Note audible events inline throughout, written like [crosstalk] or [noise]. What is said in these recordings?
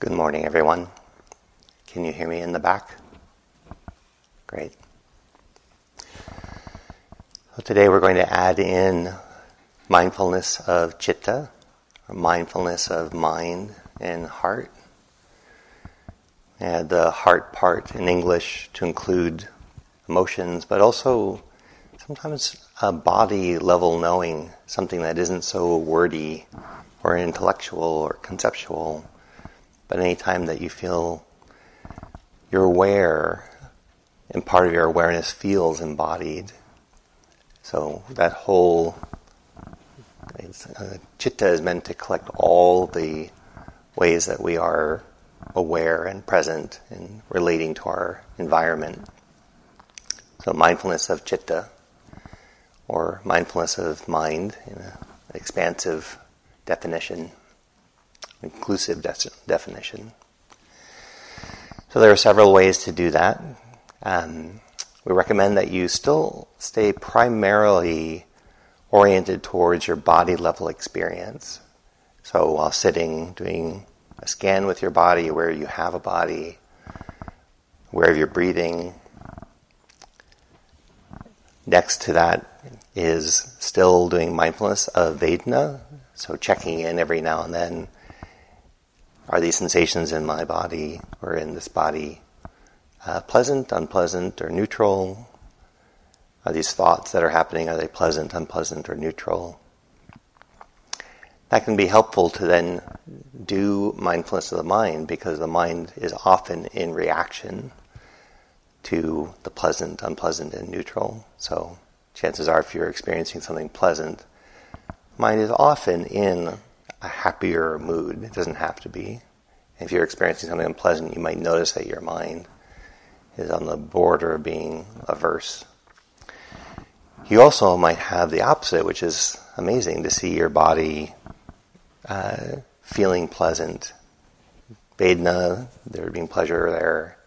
Good morning, everyone. Can you hear me in the back? Great. So today we're going to add in mindfulness of chitta, or mindfulness of mind and heart. Add the heart part in English to include emotions, but also sometimes a body level knowing, something that isn't so wordy or intellectual or conceptual but anytime that you feel you're aware and part of your awareness feels embodied, so that whole uh, chitta is meant to collect all the ways that we are aware and present and relating to our environment. So mindfulness of chitta, or mindfulness of mind in an expansive definition inclusive de- definition. So there are several ways to do that. Um, we recommend that you still stay primarily oriented towards your body level experience. So while sitting, doing a scan with your body, where you have a body, where you're breathing. Next to that is still doing mindfulness of Vedana, so checking in every now and then are these sensations in my body or in this body uh, pleasant, unpleasant, or neutral? Are these thoughts that are happening, are they pleasant, unpleasant, or neutral? That can be helpful to then do mindfulness of the mind because the mind is often in reaction to the pleasant, unpleasant, and neutral. So chances are if you're experiencing something pleasant, mind is often in a happier mood. It doesn't have to be. If you're experiencing something unpleasant, you might notice that your mind is on the border of being averse. You also might have the opposite, which is amazing to see your body uh, feeling pleasant. Vedana, there being pleasure there,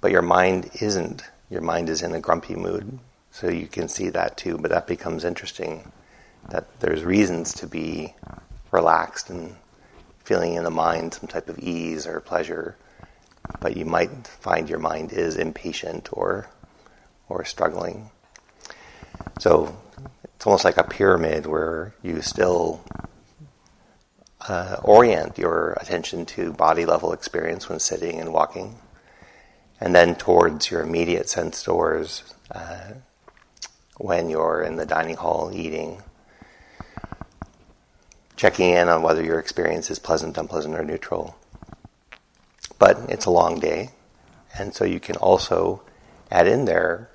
but your mind isn't. Your mind is in a grumpy mood. So you can see that too, but that becomes interesting that there's reasons to be relaxed and feeling in the mind some type of ease or pleasure, but you might find your mind is impatient or or struggling. So it's almost like a pyramid where you still uh, orient your attention to body level experience when sitting and walking, and then towards your immediate sense doors uh, when you're in the dining hall eating checking in on whether your experience is pleasant, unpleasant, or neutral. But it's a long day, and so you can also add in there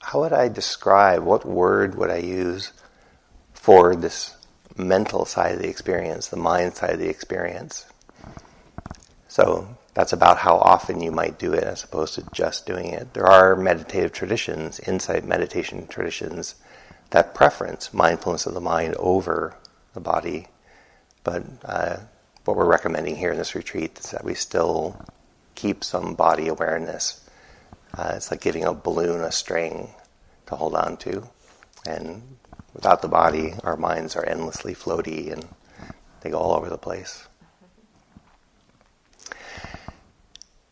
how would I describe, what word would I use for this mental side of the experience, the mind side of the experience? So that's about how often you might do it as opposed to just doing it. There are meditative traditions, insight meditation traditions, that preference, mindfulness of the mind over the body. But uh, what we're recommending here in this retreat is that we still keep some body awareness. Uh, it's like giving a balloon a string to hold on to. And without the body, our minds are endlessly floaty and they go all over the place.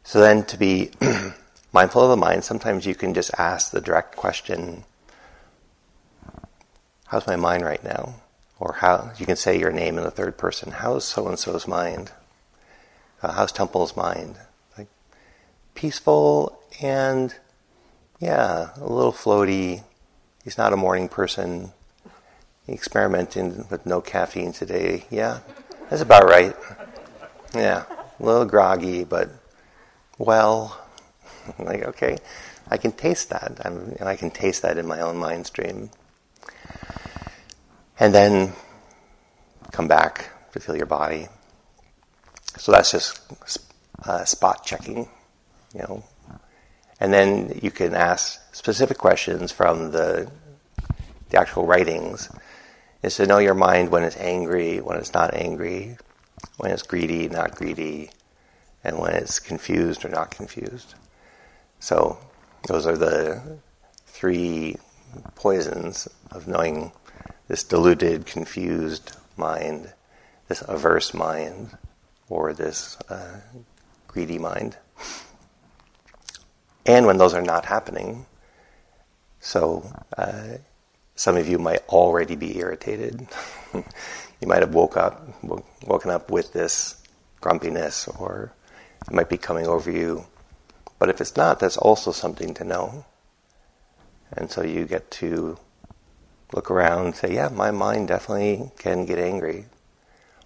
So then to be [clears throat] mindful of the mind, sometimes you can just ask the direct question how's my mind right now? Or how, you can say your name in the third person. How's so and so's mind? Uh, how's Tempel's mind? Like, peaceful and, yeah, a little floaty. He's not a morning person. Experimenting with no caffeine today. Yeah, that's about right. Yeah, a little groggy, but well, [laughs] like okay, I can taste that. I'm, I can taste that in my own mind stream and then come back to feel your body. So that's just uh, spot checking, you know. And then you can ask specific questions from the the actual writings. Is to know your mind when it's angry, when it's not angry, when it's greedy, not greedy, and when it's confused or not confused. So those are the three poisons of knowing this deluded, confused mind, this averse mind, or this uh, greedy mind. And when those are not happening, so uh, some of you might already be irritated. [laughs] you might have woke up, woken up with this grumpiness, or it might be coming over you. But if it's not, that's also something to know. And so you get to look around and say, yeah, my mind definitely can get angry,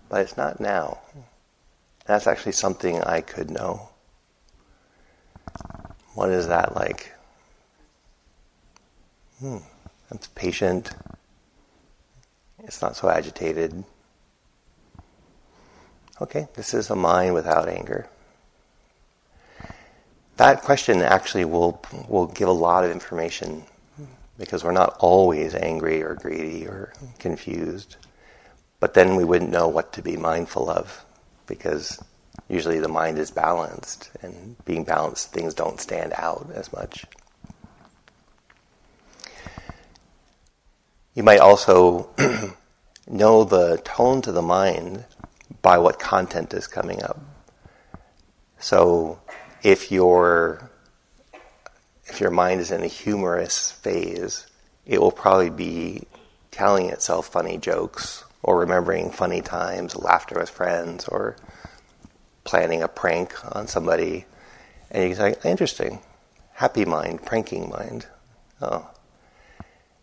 but it's not now. That's actually something I could know. What is that like? Hmm, patient. It's not so agitated. Okay, this is a mind without anger. That question actually will will give a lot of information because we're not always angry or greedy or confused. But then we wouldn't know what to be mindful of because usually the mind is balanced, and being balanced, things don't stand out as much. You might also [clears throat] know the tone to the mind by what content is coming up. So if your if your mind is in a humorous phase, it will probably be telling itself funny jokes or remembering funny times, laughter with friends, or planning a prank on somebody. And you say, interesting, happy mind, pranking mind. Oh,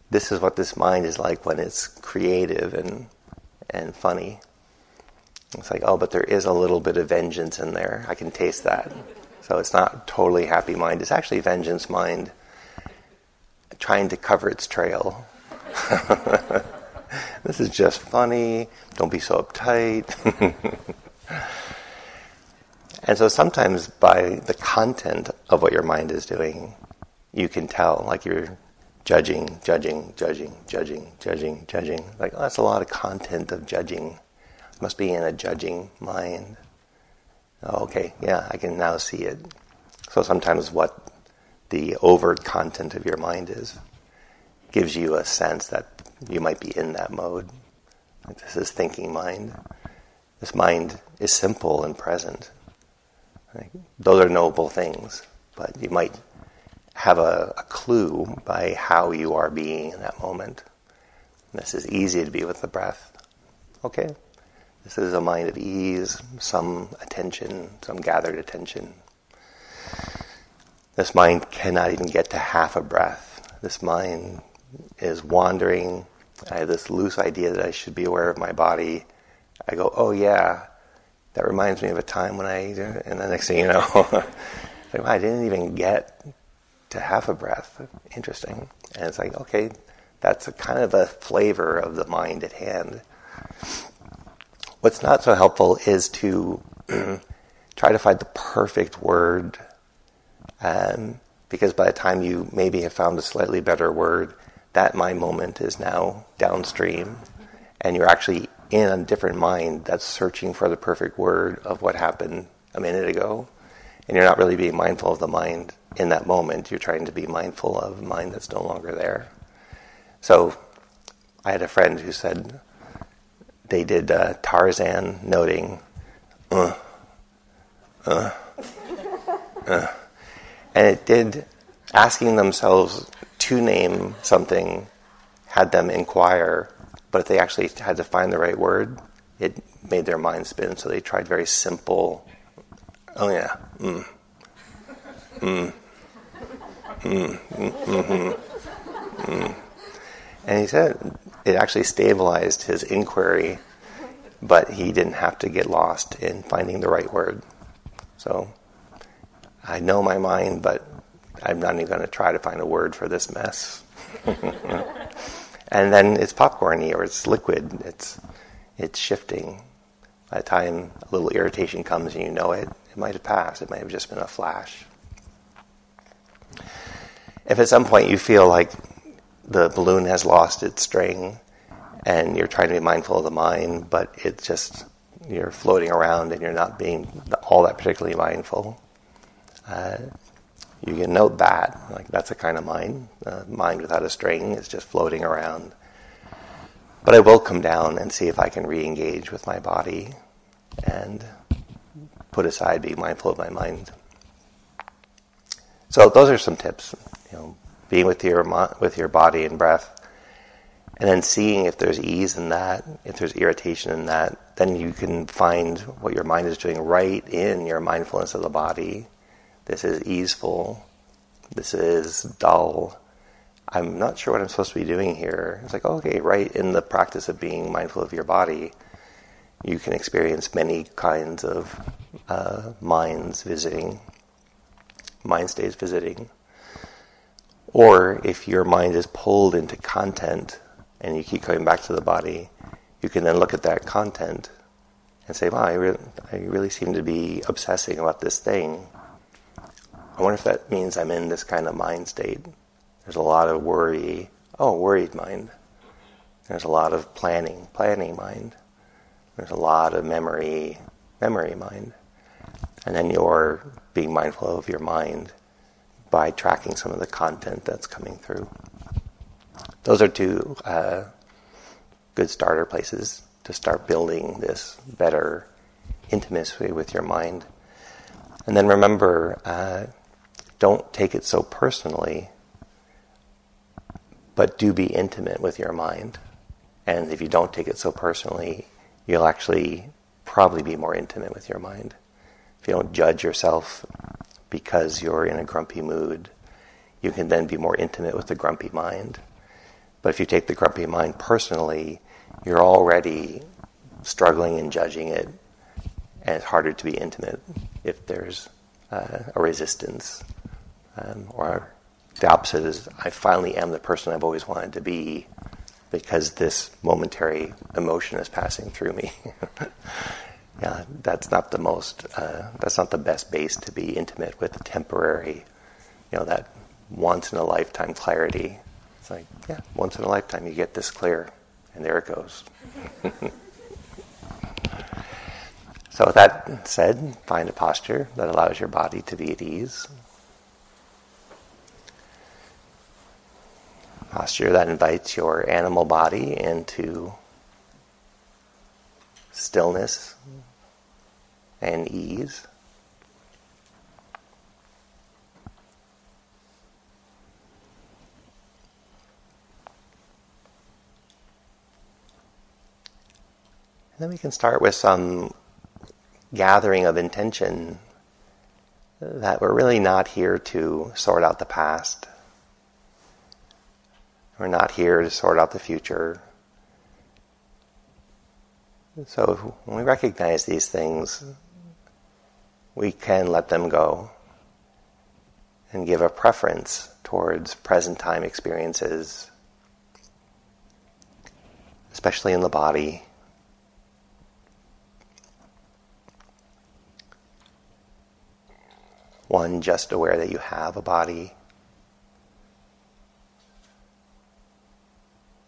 this is what this mind is like when it's creative and and funny. It's like, oh, but there is a little bit of vengeance in there. I can taste that. So it's not totally happy mind. It's actually vengeance mind trying to cover its trail. [laughs] this is just funny. Don't be so uptight. [laughs] and so sometimes by the content of what your mind is doing, you can tell, like you're judging, judging, judging, judging, judging, judging. Like, oh, that's a lot of content of judging. Must be in a judging mind. Oh, okay, yeah, I can now see it. So sometimes what the overt content of your mind is gives you a sense that you might be in that mode. Like this is thinking mind. This mind is simple and present. Like, those are noble things, but you might have a, a clue by how you are being in that moment. This is easy to be with the breath. Okay, this is a mind of ease, some attention, some gathered attention. This mind cannot even get to half a breath. This mind is wandering. I have this loose idea that I should be aware of my body. I go, oh yeah, that reminds me of a time when I, and the next thing you know, [laughs] I didn't even get to half a breath. Interesting. And it's like, okay, that's a kind of a flavor of the mind at hand. What's not so helpful is to [clears throat] try to find the perfect word, um, because by the time you maybe have found a slightly better word, that mind moment is now downstream, and you're actually in a different mind that's searching for the perfect word of what happened a minute ago, and you're not really being mindful of the mind in that moment. You're trying to be mindful of a mind that's no longer there. So, I had a friend who said they did uh, Tarzan noting, uh, uh, uh, and it did asking themselves to name something had them inquire, but if they actually had to find the right word, it made their mind spin. So they tried very simple. Oh yeah, mm, mm, mm, mm, mm-hmm, mm. And he said it actually stabilized his inquiry, but he didn't have to get lost in finding the right word. So I know my mind, but I'm not even going to try to find a word for this mess. [laughs] and then it's popcorny or it's liquid. It's it's shifting. By the time a little irritation comes and you know it, it might have passed. It might have just been a flash. If at some point you feel like the balloon has lost its string and you're trying to be mindful of the mind, but it's just you're floating around and you're not being all that particularly mindful. Uh, you can note that, like that's a kind of mind. Uh, mind without a string is just floating around. But I will come down and see if I can re-engage with my body and put aside being mindful of my mind. So those are some tips. You know, being with your with your body and breath, and then seeing if there's ease in that, if there's irritation in that, then you can find what your mind is doing right in your mindfulness of the body. This is easeful. This is dull. I'm not sure what I'm supposed to be doing here. It's like, okay, right in the practice of being mindful of your body, you can experience many kinds of uh, minds visiting, mind stays visiting. Or if your mind is pulled into content and you keep coming back to the body, you can then look at that content and say, wow, I, re- I really seem to be obsessing about this thing. I wonder if that means I'm in this kind of mind state. There's a lot of worry. Oh, worried mind. There's a lot of planning, planning mind. There's a lot of memory, memory mind. And then you're being mindful of your mind by tracking some of the content that's coming through. Those are two uh, good starter places to start building this better intimacy with your mind. And then remember, uh, don't take it so personally, but do be intimate with your mind. And if you don't take it so personally, you'll actually probably be more intimate with your mind. If you don't judge yourself because you're in a grumpy mood, you can then be more intimate with the grumpy mind. But if you take the grumpy mind personally, you're already struggling and judging it, and it's harder to be intimate if there's uh, a resistance. Um, or the opposite is, I finally am the person I've always wanted to be because this momentary emotion is passing through me. [laughs] yeah, that's not the most, uh, that's not the best base to be intimate with temporary, you know, that once in a lifetime clarity. It's like, yeah, once in a lifetime you get this clear, and there it goes. [laughs] so, with that said, find a posture that allows your body to be at ease. Posture that invites your animal body into stillness and ease. And then we can start with some gathering of intention that we're really not here to sort out the past. We're not here to sort out the future. So when we recognize these things, we can let them go and give a preference towards present time experiences, especially in the body One, just aware that you have a body.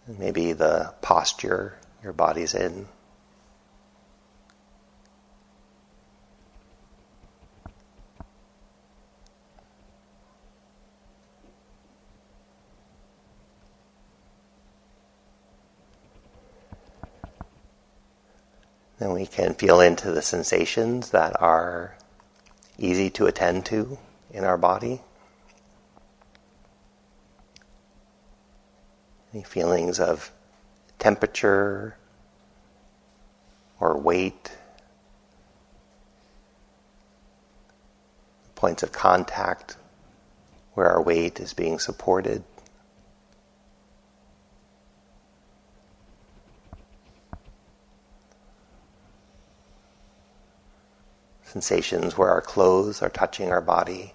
Maybe the posture your body's in. Then we can feel into the sensations that are easy to attend to in our body? Any feelings of temperature or weight? Points of contact where our weight is being supported. Sensations where our clothes are touching our body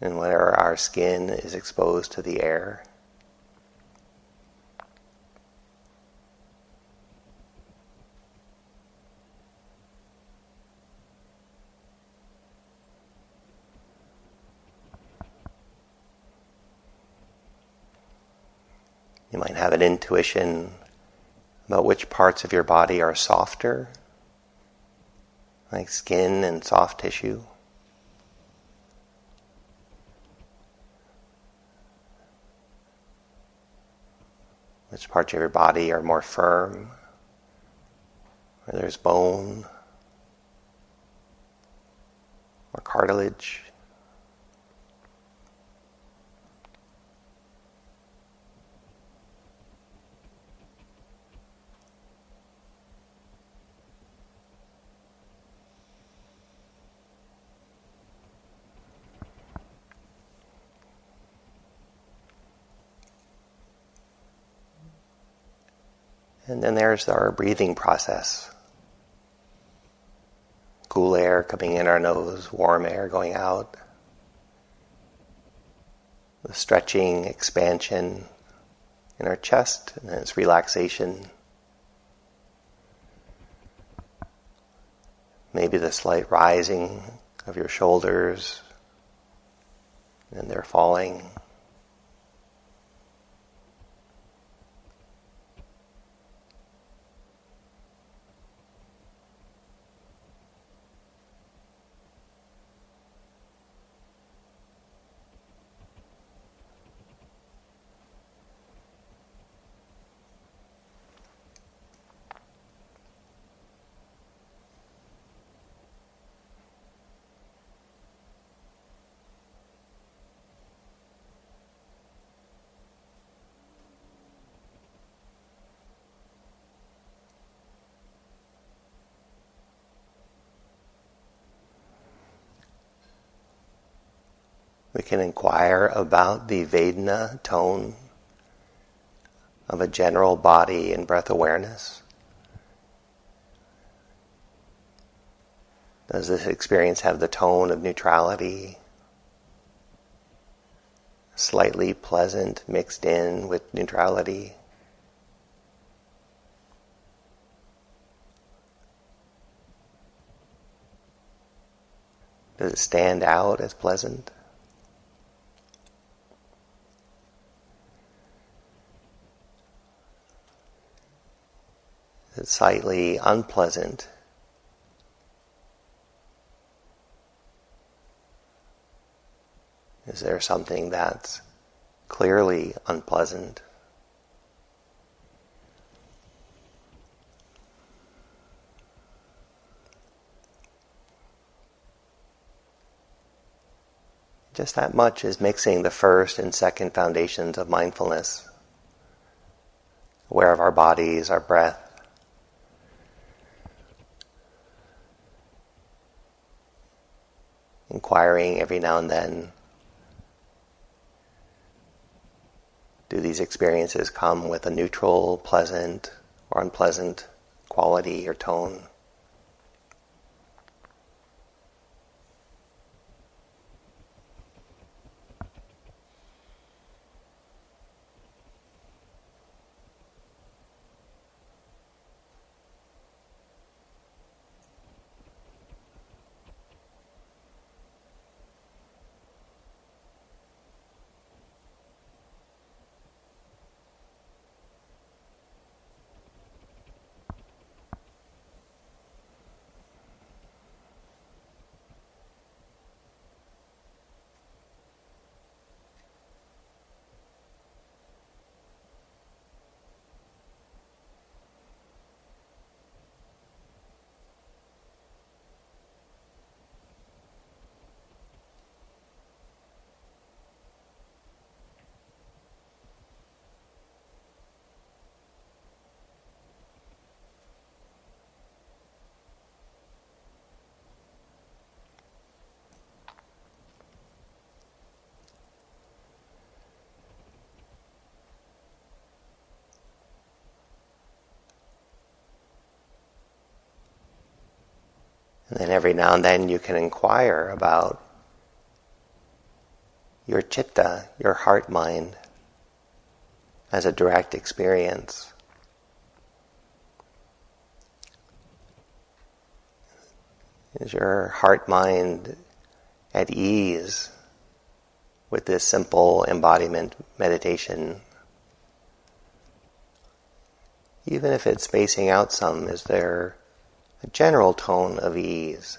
and where our skin is exposed to the air. You might have an intuition about which parts of your body are softer like skin and soft tissue. Which parts of your body are more firm, where there's bone or cartilage? And then there's our breathing process. Cool air coming in our nose, warm air going out. The stretching, expansion in our chest, and then its relaxation. Maybe the slight rising of your shoulders, and they're falling. We can inquire about the Vedana tone of a general body and breath awareness. Does this experience have the tone of neutrality? Slightly pleasant mixed in with neutrality? Does it stand out as pleasant? It's slightly unpleasant. Is there something that's clearly unpleasant? Just that much is mixing the first and second foundations of mindfulness aware of our bodies, our breath, inquiring every now and then do these experiences come with a neutral, pleasant, or unpleasant quality or tone? Then every now and then you can inquire about your chitta, your heart mind, as a direct experience. Is your heart mind at ease with this simple embodiment meditation? Even if it's spacing out some, is there a general tone of ease.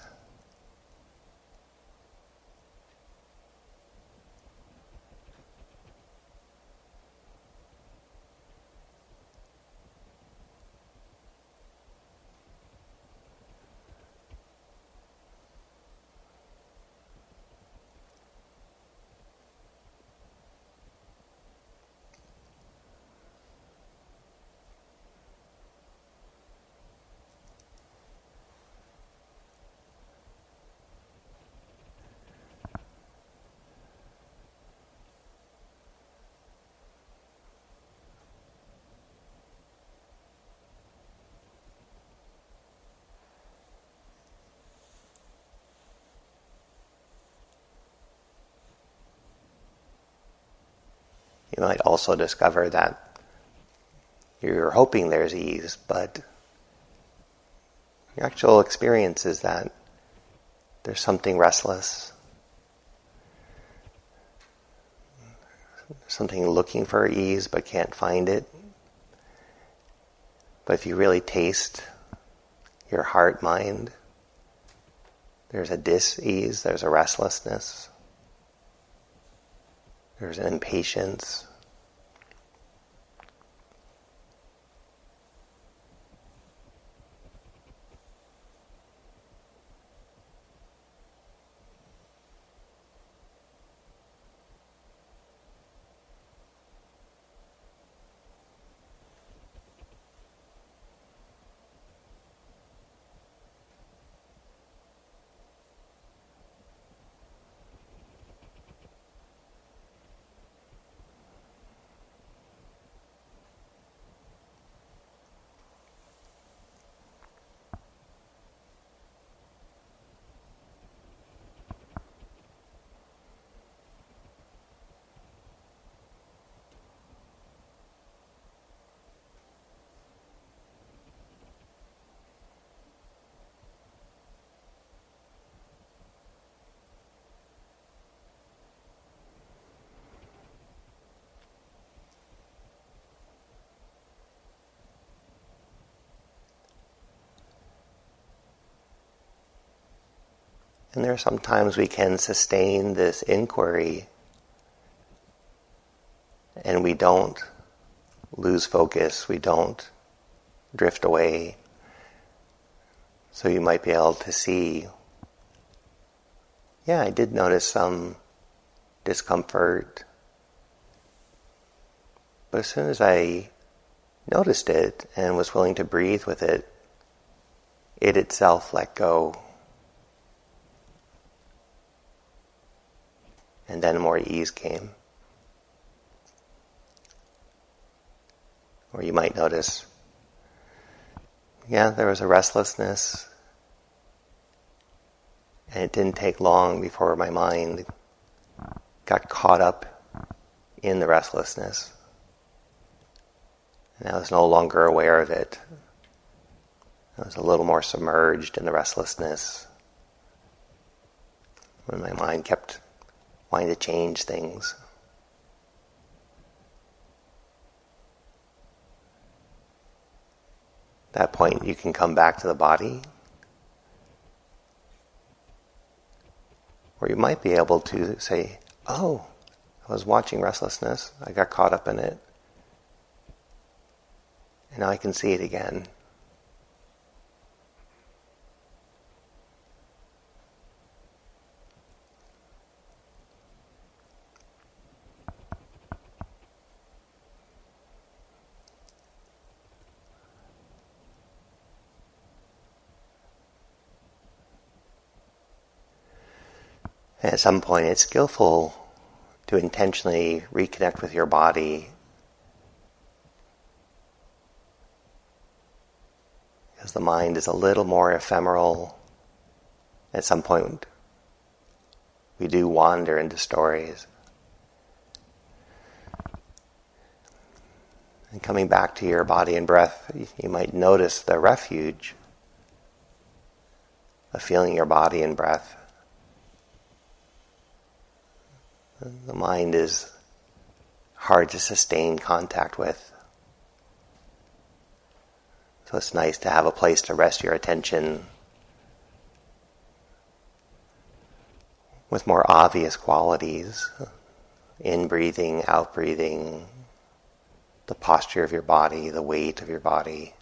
You might also discover that you're hoping there's ease, but your actual experience is that there's something restless, something looking for ease but can't find it. But if you really taste your heart mind, there's a dis-ease, there's a restlessness, there's an impatience. And there are sometimes we can sustain this inquiry and we don't lose focus, we don't drift away. So you might be able to see, yeah, I did notice some discomfort. But as soon as I noticed it and was willing to breathe with it, it itself let go. And then more ease came. Or you might notice, yeah, there was a restlessness, and it didn't take long before my mind got caught up in the restlessness. And I was no longer aware of it. I was a little more submerged in the restlessness when my mind kept wanting to change things. At that point, you can come back to the body. Or you might be able to say, Oh, I was watching restlessness, I got caught up in it, and now I can see it again. At some point, it's skillful to intentionally reconnect with your body. Because the mind is a little more ephemeral. At some point, we do wander into stories. And coming back to your body and breath, you might notice the refuge of feeling your body and breath. The mind is hard to sustain contact with. So it's nice to have a place to rest your attention with more obvious qualities in breathing, out breathing, the posture of your body, the weight of your body.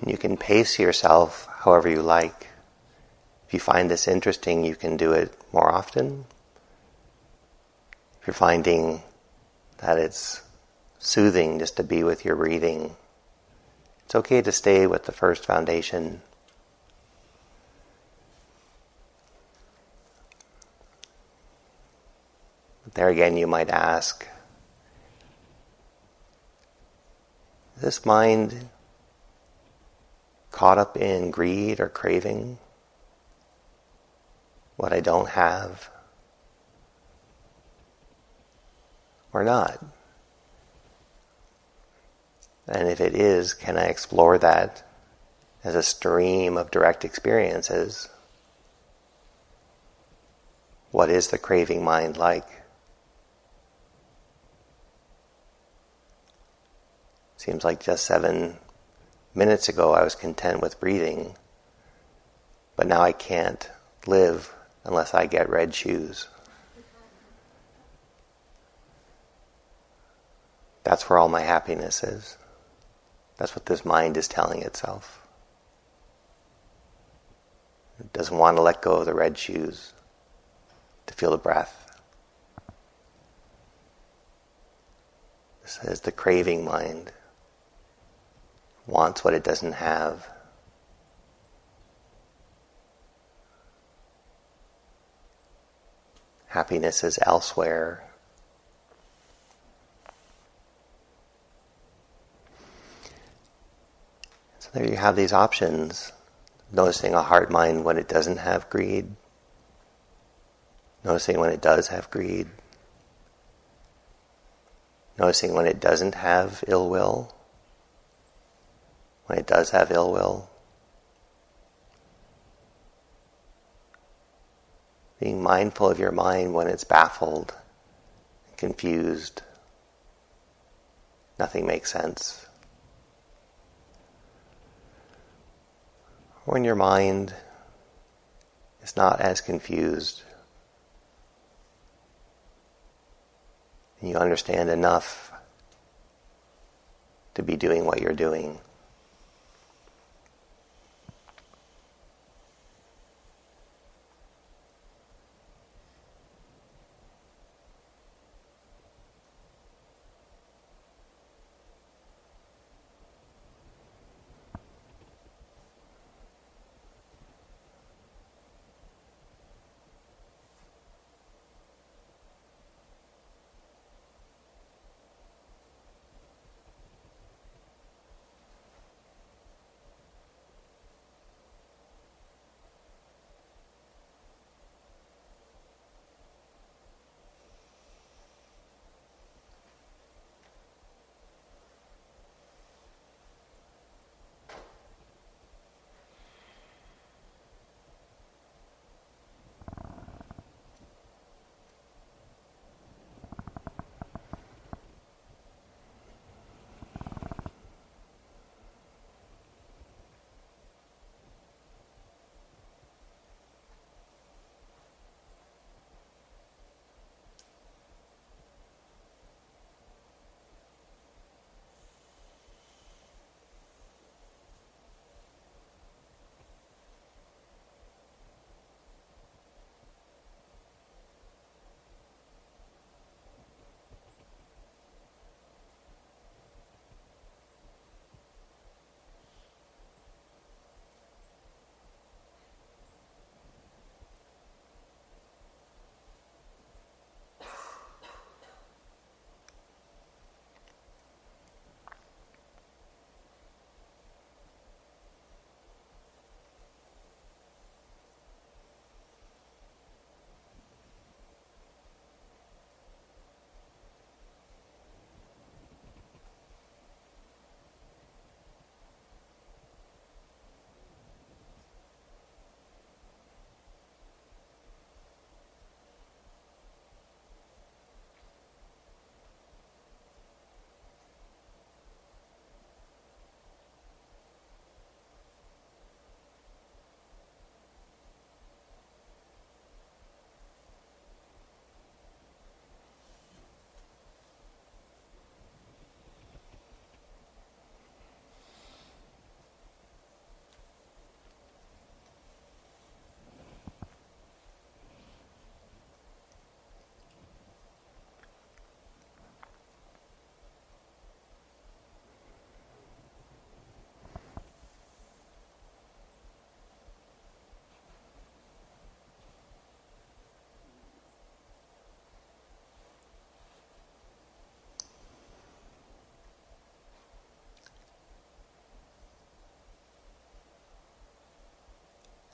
And you can pace yourself however you like. If you find this interesting, you can do it more often. If you're finding that it's soothing just to be with your breathing, it's okay to stay with the first foundation. There again, you might ask, this mind caught up in greed or craving? What I don't have? Or not? And if it is, can I explore that as a stream of direct experiences? What is the craving mind like? Seems like just seven minutes ago I was content with breathing, but now I can't live unless I get red shoes. That's where all my happiness is. That's what this mind is telling itself. It doesn't want to let go of the red shoes to feel the breath. This is the craving mind wants what it doesn't have. Happiness is elsewhere. So there you have these options. Noticing a heart mind when it doesn't have greed. Noticing when it does have greed. Noticing when it doesn't have ill will when it does have ill will. Being mindful of your mind when it's baffled, confused, nothing makes sense. When your mind is not as confused, and you understand enough to be doing what you're doing.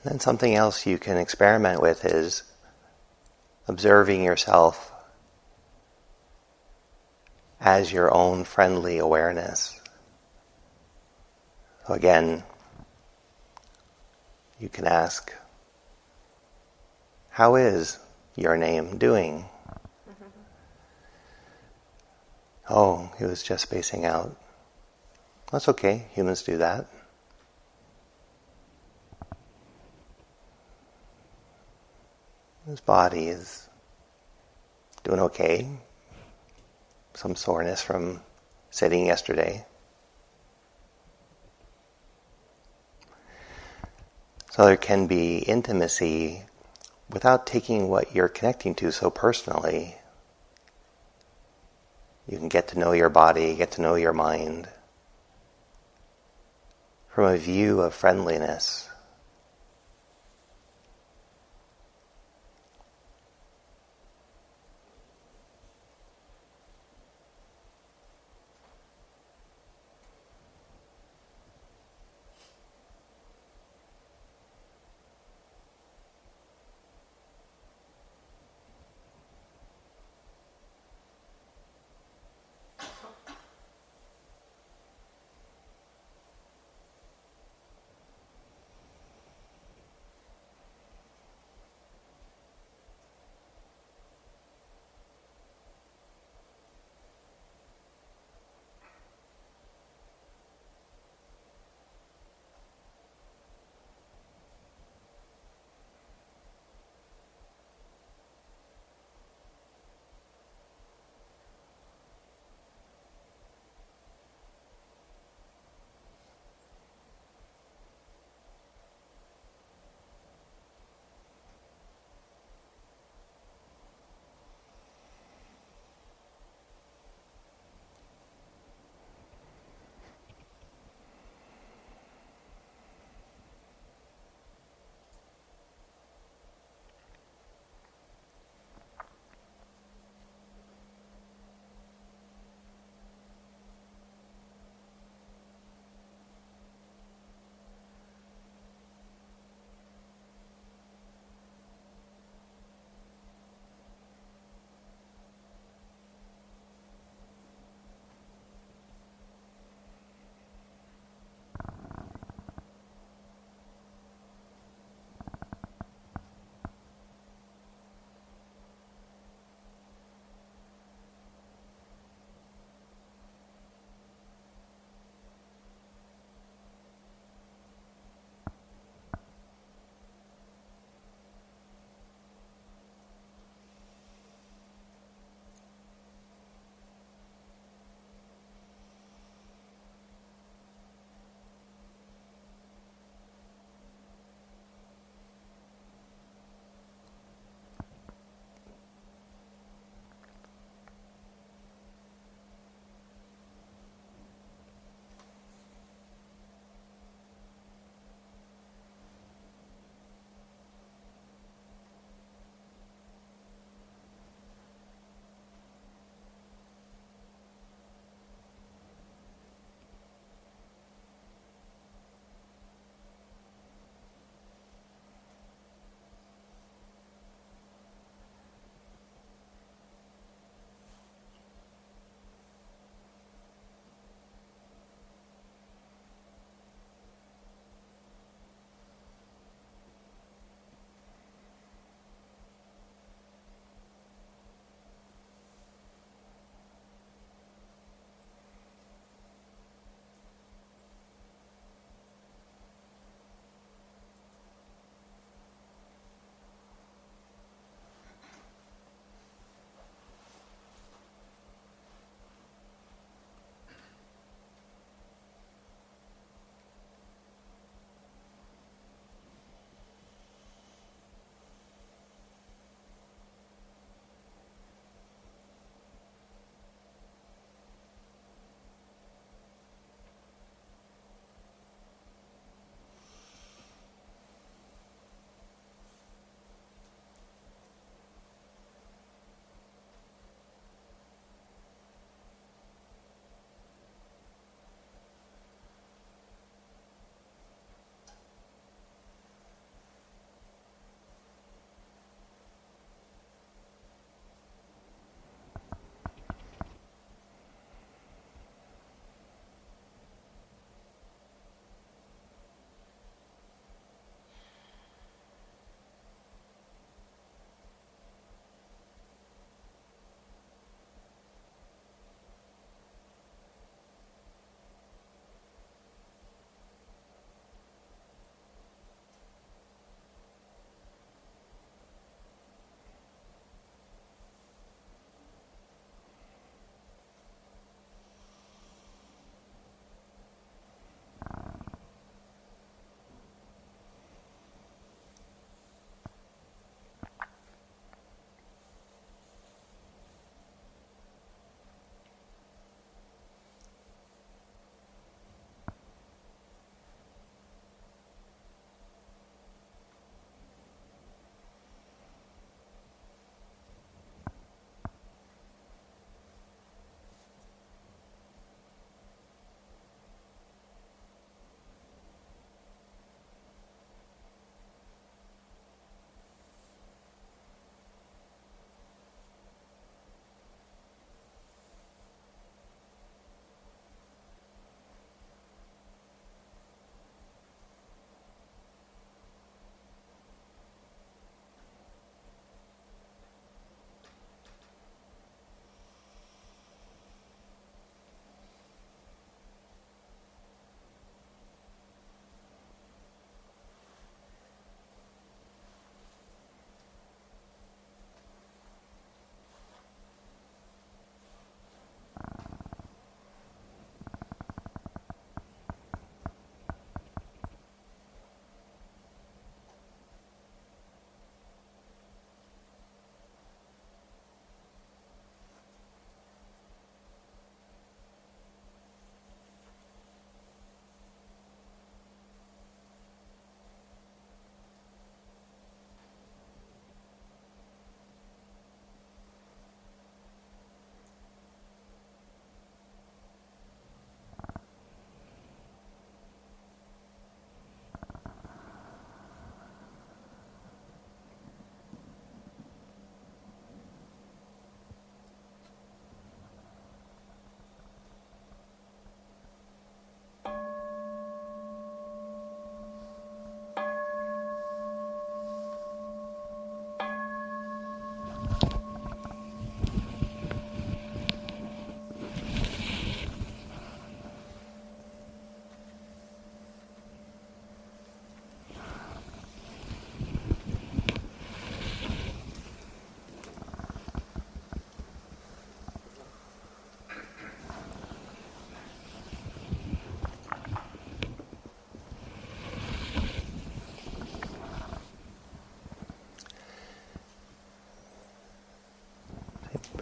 Then something else you can experiment with is observing yourself as your own friendly awareness. So again, you can ask, How is your name doing? Mm-hmm. Oh, he was just spacing out. That's okay, humans do that. His body is doing okay. Some soreness from sitting yesterday. So there can be intimacy without taking what you're connecting to so personally. You can get to know your body, get to know your mind from a view of friendliness.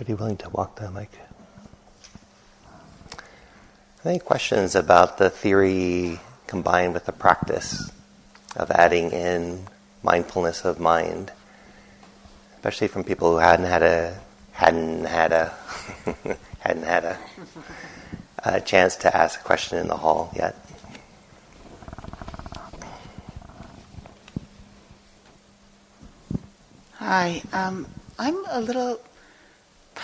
Anybody willing to walk the mic? Any questions about the theory combined with the practice of adding in mindfulness of mind, especially from people who hadn't had a hadn't had a [laughs] hadn't had a, a chance to ask a question in the hall yet. Hi, um, I'm a little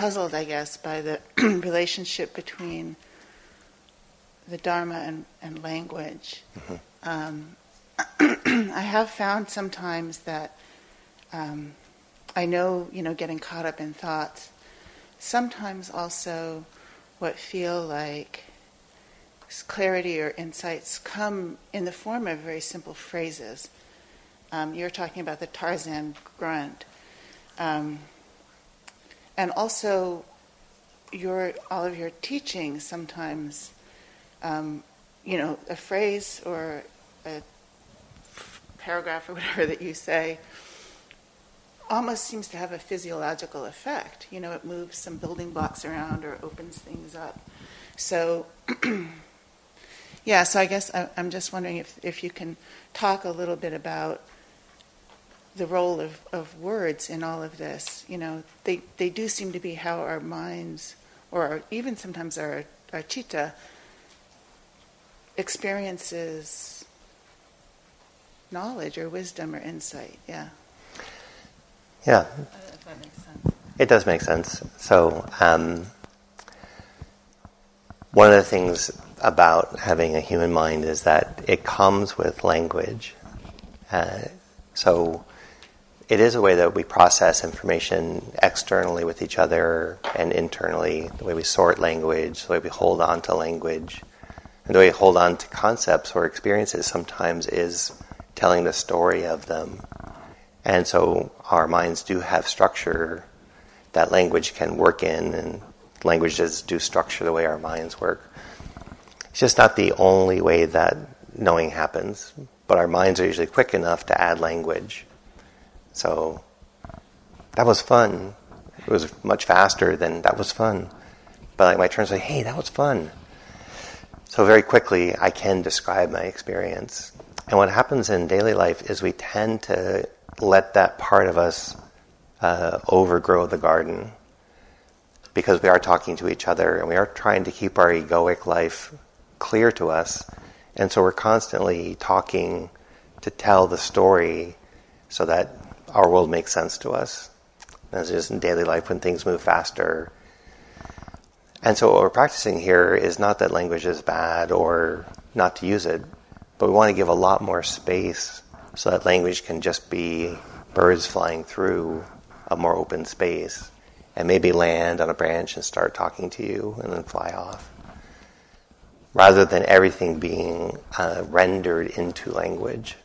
puzzled, I guess, by the [clears throat] relationship between the Dharma and, and language. Mm-hmm. Um, [clears throat] I have found sometimes that um, I know, you know, getting caught up in thoughts. Sometimes also, what feel like clarity or insights come in the form of very simple phrases. Um, you're talking about the Tarzan grunt, um, and also your all of your teachings sometimes um, you know, a phrase or a paragraph or [laughs] whatever that you say almost seems to have a physiological effect. You know, it moves some building blocks around or opens things up. So, [clears throat] yeah, so I guess I'm just wondering if, if you can talk a little bit about the role of, of words in all of this. You know, they, they do seem to be how our minds, or our, even sometimes our, our chitta, experiences knowledge or wisdom or insight. Yeah. Yeah. It does make sense. So, um, one of the things about having a human mind is that it comes with language. Uh, so, it is a way that we process information externally with each other and internally, the way we sort language, the way we hold on to language. And the way we hold on to concepts or experiences sometimes is telling the story of them. And so our minds do have structure that language can work in, and languages do structure the way our minds work. It's just not the only way that knowing happens, but our minds are usually quick enough to add language. So that was fun. It was much faster than that was fun. But like my turn say, hey, that was fun. So very quickly, I can describe my experience. And what happens in daily life is we tend to let that part of us uh, overgrow the garden because we are talking to each other and we are trying to keep our egoic life clear to us. And so we're constantly talking to tell the story so that our world makes sense to us. As just in daily life when things move faster, and so what we're practicing here is not that language is bad or not to use it, but we want to give a lot more space so that language can just be birds flying through a more open space and maybe land on a branch and start talking to you and then fly off. Rather than everything being uh, rendered into language.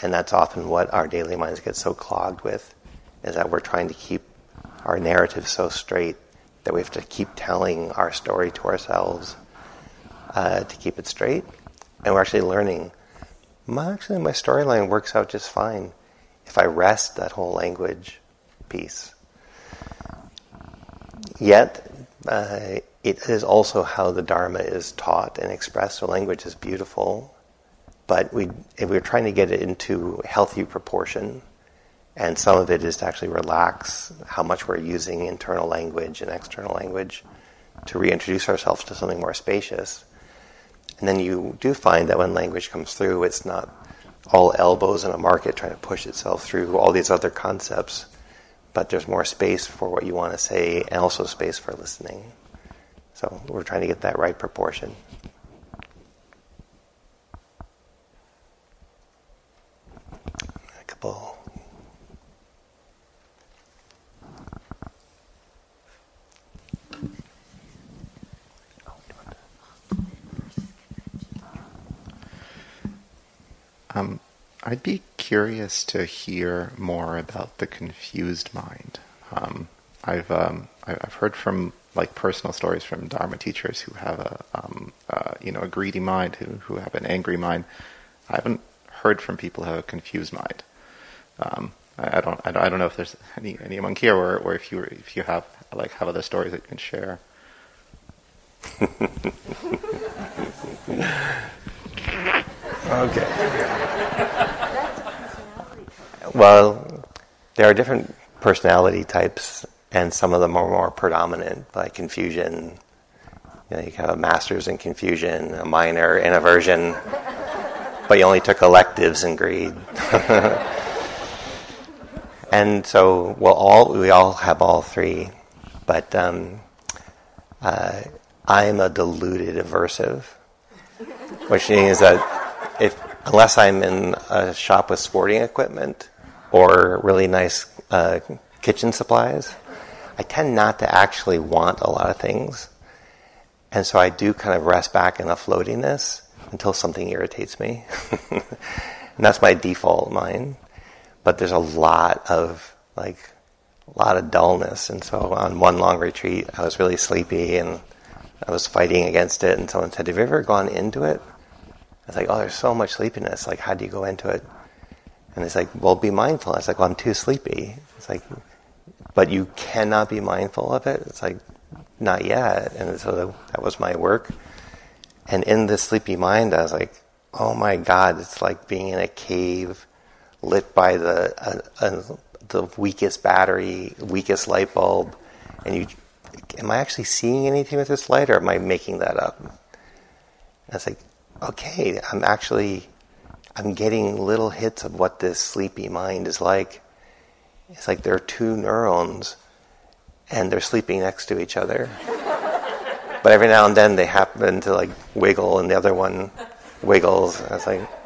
And that's often what our daily minds get so clogged with, is that we're trying to keep our narrative so straight that we have to keep telling our story to ourselves uh, to keep it straight. And we're actually learning. My, actually, my storyline works out just fine if I rest that whole language piece. Yet, uh, it is also how the Dharma is taught and expressed. So language is beautiful, but we, if we're trying to get it into healthy proportion, and some of it is to actually relax how much we're using internal language and external language to reintroduce ourselves to something more spacious. And then you do find that when language comes through, it's not all elbows in a market trying to push itself through all these other concepts, but there's more space for what you want to say and also space for listening. So we're trying to get that right proportion. Um, I'd be curious to hear more about the confused mind. Um, I've um, I've heard from like personal stories from Dharma teachers who have a um, uh, you know a greedy mind, who who have an angry mind. I haven't heard from people who have a confused mind. Um, I, I, don't, I don't, I don't know if there's any, any among here, or, or if you, if you have like have other stories that you can share. okay. Well, there are different personality types, and some of them are more predominant, like confusion. You, know, you have a master's in confusion, a minor in aversion, but you only took electives in greed. [laughs] and so, well, all we all have all three, but um, uh, I'm a deluded aversive, which means that if unless I'm in a shop with sporting equipment or really nice uh, kitchen supplies, I tend not to actually want a lot of things. And so I do kind of rest back in a floatiness until something irritates me. [laughs] and that's my default mind. But there's a lot of, like, a lot of dullness. And so on one long retreat, I was really sleepy and I was fighting against it. And someone said, Have you ever gone into it? I was like, Oh, there's so much sleepiness. Like, how do you go into it? And it's like, well, be mindful. It's like, well, I'm too sleepy. It's like, but you cannot be mindful of it. It's like, not yet. And so that was my work. And in this sleepy mind, I was like, oh my God, it's like being in a cave lit by the, uh, uh, the weakest battery, weakest light bulb. And you, am I actually seeing anything with this light or am I making that up? And I like, okay, I'm actually I'm getting little hits of what this sleepy mind is like. It's like there are two neurons and they're sleeping next to each other. but every now and then they happen to like wiggle and the other one wiggles. And like,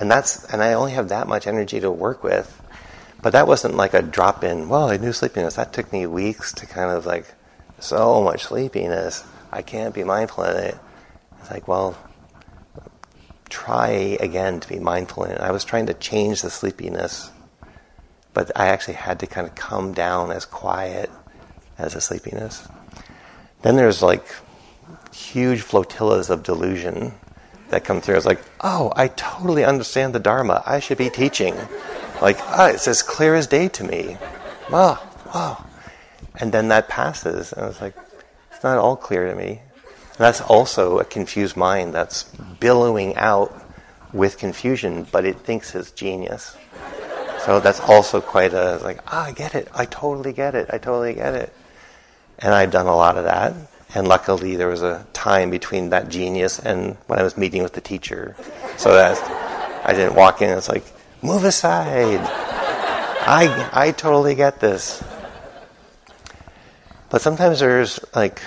and that's, and I only have that much energy to work with. But that wasn't like a drop in, well, I knew sleepiness. That took me weeks to kind of like, so much sleepiness. I can't be mindful of it. It's like, well, try again to be mindful in it. I was trying to change the sleepiness, but I actually had to kind of come down as quiet as the sleepiness. Then there's like huge flotillas of delusion that come through. It's like, oh, I totally understand the Dharma. I should be teaching. Like, ah, it's as clear as day to me. Wow, wow. And then that passes, and it's like, it's not all clear to me that's also a confused mind that's billowing out with confusion, but it thinks it's genius. So that's also quite a like, ah, I get it. I totally get it. I totally get it. And I've done a lot of that. And luckily, there was a time between that genius and when I was meeting with the teacher, so that I didn't walk in and it's like, move aside. I I totally get this. But sometimes there's like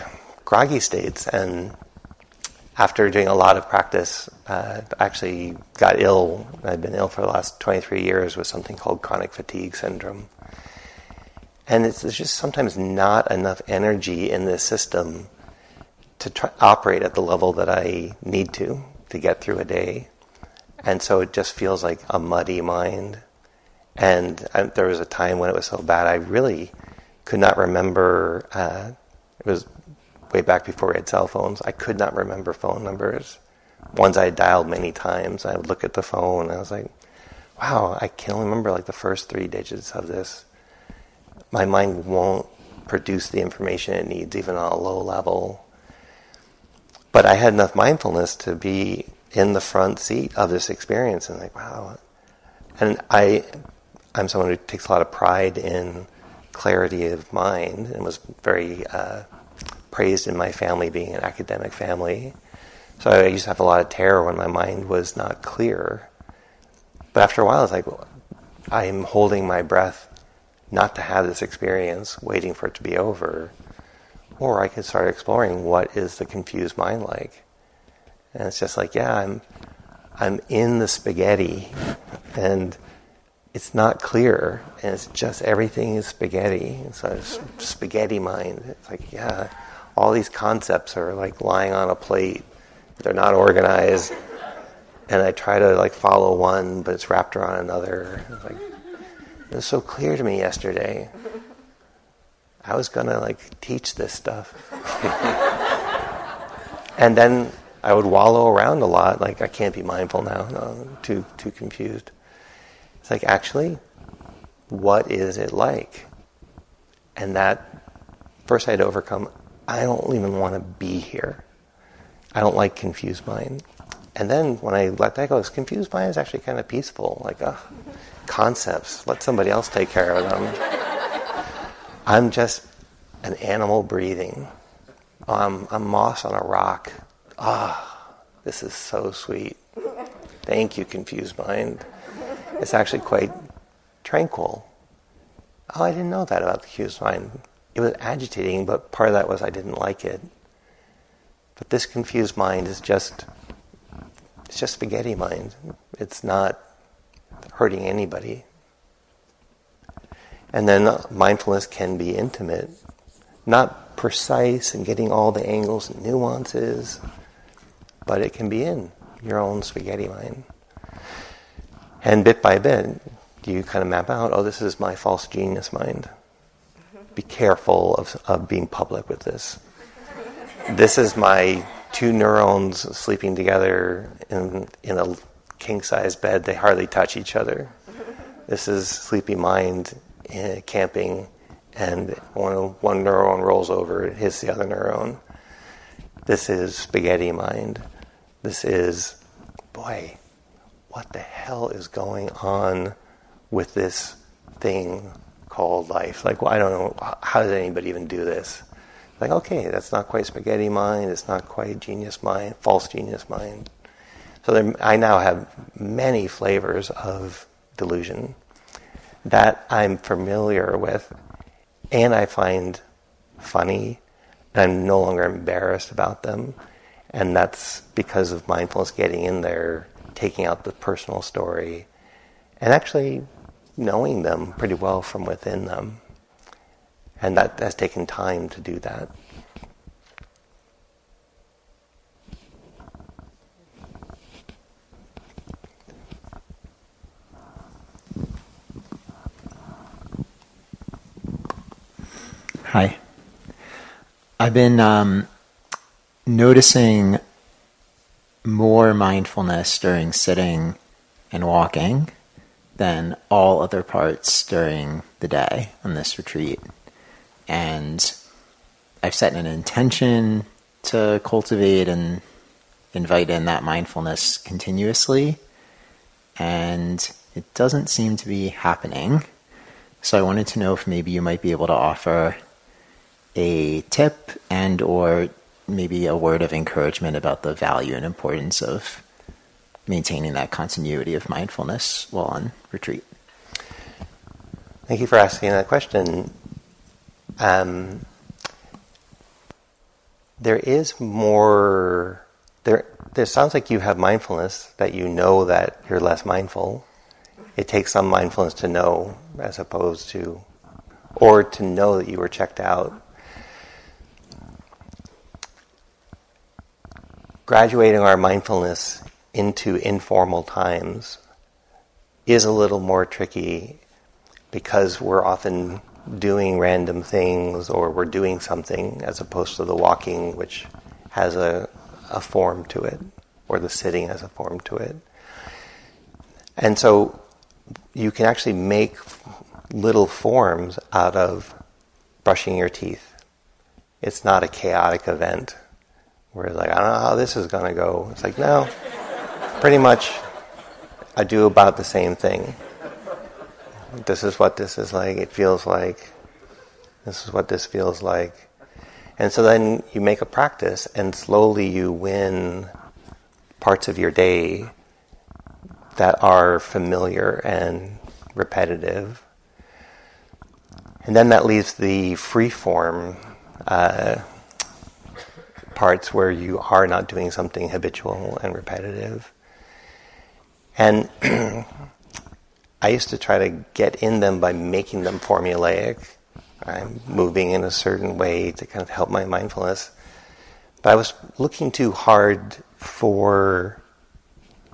groggy states. And after doing a lot of practice, uh, actually got ill. I've been ill for the last 23 years with something called chronic fatigue syndrome. And it's, just sometimes not enough energy in this system to operate at the level that I need to to get through a day. And so it just feels like a muddy mind. And I, there was a time when it was so bad, I really could not remember. Uh, it was way back before we had cell phones, I could not remember phone numbers. Ones I had dialed many times. I would look at the phone and I was like, wow, I can't remember like the first three digits of this. My mind won't produce the information it needs, even on a low level. But I had enough mindfulness to be in the front seat of this experience and like, wow. And I, I'm someone who takes a lot of pride in clarity of mind and was very uh, praised in my family being an academic family. So I used to have a lot of terror when my mind was not clear. But after a while, it's like I'm holding my breath not to have this experience, waiting for it to be over. Or I could start exploring what is the confused mind like. And it's just like, yeah, I'm I'm in the spaghetti and it's not clear and it's just everything is spaghetti. It's a spaghetti mind. It's like, yeah, all these concepts are like lying on a plate. They're not organized. And I try to like follow one, but it's wrapped around another. It's like it was so clear to me yesterday. I was gonna like teach this stuff. [laughs] and then I would wallow around a lot, like I can't be mindful now. No, too too confused. It's like actually, what is it like? And that first I had to overcome, I don't even want to be here. I don't like confused mind. And then when I let that go, this confused mind is actually kind of peaceful. Like, concepts, let somebody else take care of them. I'm just an animal breathing. I'm, I'm moss on a rock. Ah, this is so sweet. Thank you, confused mind. It's actually quite tranquil. Oh, I didn't know that about the confused mind. It was agitating, but part of that was I didn't like it. But this confused mind is just it's just spaghetti mind. It's not hurting anybody. And then mindfulness can be intimate, not precise and getting all the angles and nuances, but it can be in your own spaghetti mind. And bit by bit, you kind of map out, oh, this is my false genius mind. Be careful of, of being public with this. This is my two neurons sleeping together in, in a king size bed. They hardly touch each other. This is sleepy mind Uh, camping, and one, one neuron rolls over, it hits the other neuron. This is spaghetti mind. This is, boy, what the hell is going on with this thing called life? Like, well, I don't know, how does anybody even do this? Like, okay, that's not quite spaghetti mind, it's not quite genius mind, false genius mind. So there, I now have many flavors of delusion that I'm familiar with and I find funny and I'm no longer embarrassed about them. And that's because of mindfulness getting in there, taking out the personal story, and actually knowing them pretty well from within them. And that has taken time to do that. Hi. I've been um, noticing more mindfulness during sitting and walking than all other parts during the day on this retreat and I've set an intention to cultivate and invite in that mindfulness continuously, and it doesn't seem to be happening. So I wanted to know if maybe you might be able to offer a tip and or maybe a word of encouragement about the value and importance of maintaining that continuity of mindfulness while on retreat. Thank you for asking that question um, there is more. There, there sounds like you have mindfulness that you know that you're less mindful. It takes some mindfulness to know, as opposed to, or to know that you were checked out. Graduating our mindfulness into informal times is a little more tricky because we're often doing random things or we're doing something as opposed to the walking, which has a, a form to it, or the sitting has a form to it. And so you can actually make little forms out of brushing your teeth. It's not a chaotic event where it's like, I don't know how this is going to go. It's like, no, pretty much I do about the same thing this is what this is like, it feels like, this is what this feels like. And so then you make a practice, and slowly you win parts of your day that are familiar and repetitive. And then that leaves the free form uh, parts where you are not doing something habitual and repetitive. And [clears throat] I used to try to get in them by making them formulaic. I'm moving in a certain way to kind of help my mindfulness. But I was looking too hard for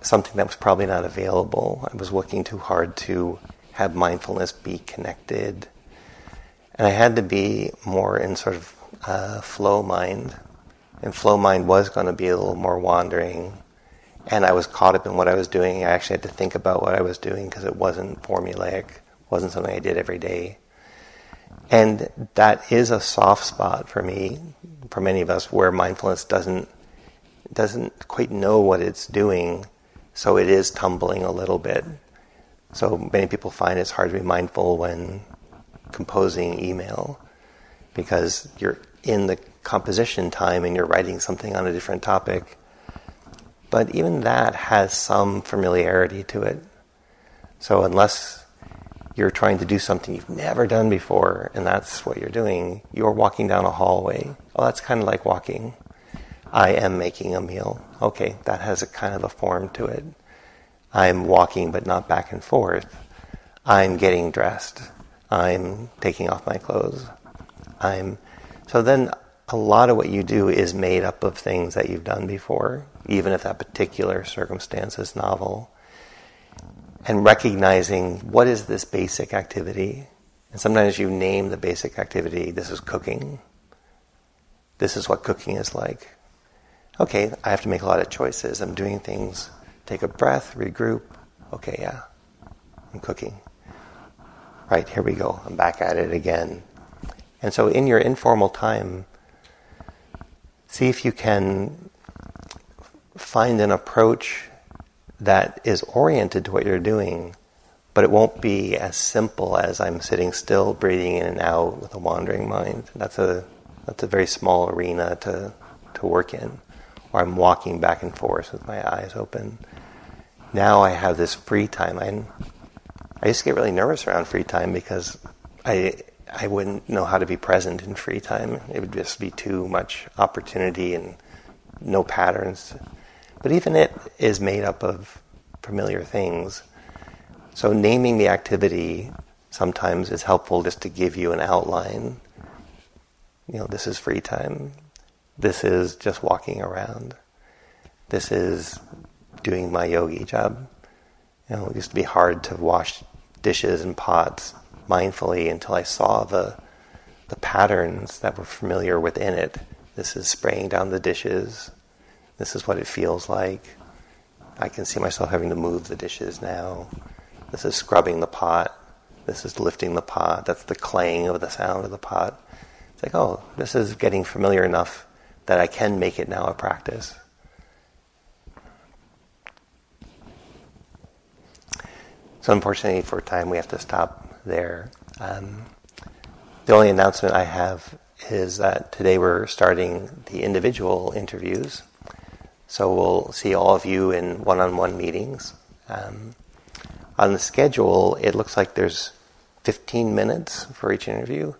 something that was probably not available. I was looking too hard to have mindfulness be connected. And I had to be more in sort of uh, flow mind. And flow mind was going to be a little more wandering and I was caught up in what I was doing. I actually had to think about what I was doing because it wasn't formulaic wasn't something I did every day. And that is a soft spot for me, for many of us, where mindfulness doesn't doesn't quite know what it's doing, so it is tumbling a little bit. So many people find it's hard to be mindful when composing email because you're in the composition time and you're writing something on a different topic. But even that has some familiarity to it. So unless you're trying to do something you've never done before and that's what you're doing, you're walking down a hallway. Oh, that's kind of like walking. I am making a meal. Okay, that has a kind of a form to it. I'm walking but not back and forth. I'm getting dressed. I'm taking off my clothes. I'm so then a lot of what you do is made up of things that you've done before, even if that particular circumstance is novel. And recognizing what is this basic activity. And sometimes you name the basic activity, this is cooking. This is what cooking is like. Okay, I have to make a lot of choices. I'm doing things, take a breath, regroup. Okay, yeah, I'm cooking. Right, here we go. I'm back at it again. And so in your informal time, see if you can find an approach that is oriented to what you're doing, but it won't be as simple as I'm sitting still, breathing in and out with a wandering mind. That's a that's a very small arena to to work in. Or I'm walking back and forth with my eyes open. Now I have this free time. I I used to get really nervous around free time because I I wouldn't know how to be present in free time. It would just be too much opportunity and no patterns. But even it is made up of familiar things. So naming the activity sometimes is helpful just to give you an outline. You know, this is free time. This is just walking around. This is doing my yogi job. You know, it used to be hard to wash dishes and pots mindfully until I saw the the patterns that were familiar within it. This is spraying down the dishes. This is what it feels like. I can see myself having to move the dishes now. This is scrubbing the pot. This is lifting the pot. That's the clang of the sound of the pot. It's like, oh, this is getting familiar enough that I can make it now a practice. So, unfortunately, for time, we have to stop there. Um, the only announcement I have is that today we're starting the individual interviews. So, we'll see all of you in one on one meetings. Um, on the schedule, it looks like there's 15 minutes for each interview,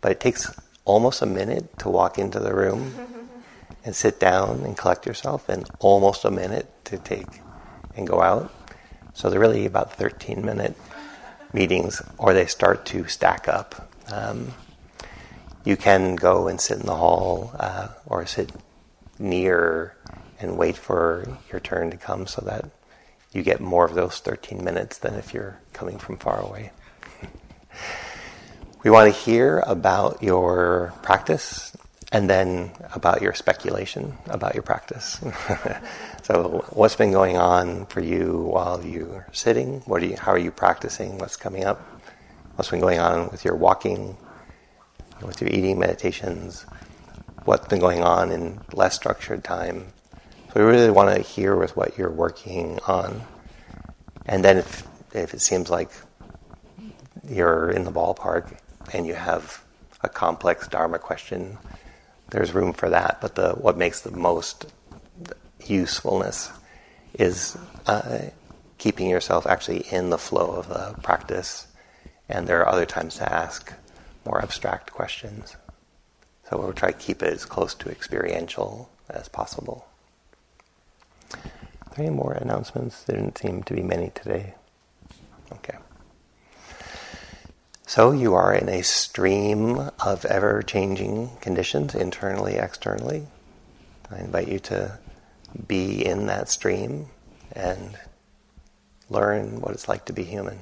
but it takes almost a minute to walk into the room [laughs] and sit down and collect yourself, and almost a minute to take and go out. So they're really about 13 minute meetings, or they start to stack up. Um, you can go and sit in the hall uh, or sit near and wait for your turn to come so that you get more of those 13 minutes than if you're coming from far away. [laughs] we want to hear about your practice and then about your speculation about your practice. [laughs] so, what's been going on for you while you're sitting? What are you, how are you practicing? What's coming up? What's been going on with your walking, with your eating meditations? What's been going on in less structured time? So, we really want to hear with what you're working on. And then, if, if it seems like you're in the ballpark and you have a complex Dharma question, there's room for that. But the what makes the most usefulness is uh, keeping yourself actually in the flow of the practice. And there are other times to ask more abstract questions. So we'll try to keep it as close to experiential as possible. Are there any more announcements? There didn't seem to be many today. Okay. So you are in a stream of ever changing conditions, internally, externally. I invite you to be in that stream and learn what it's like to be human.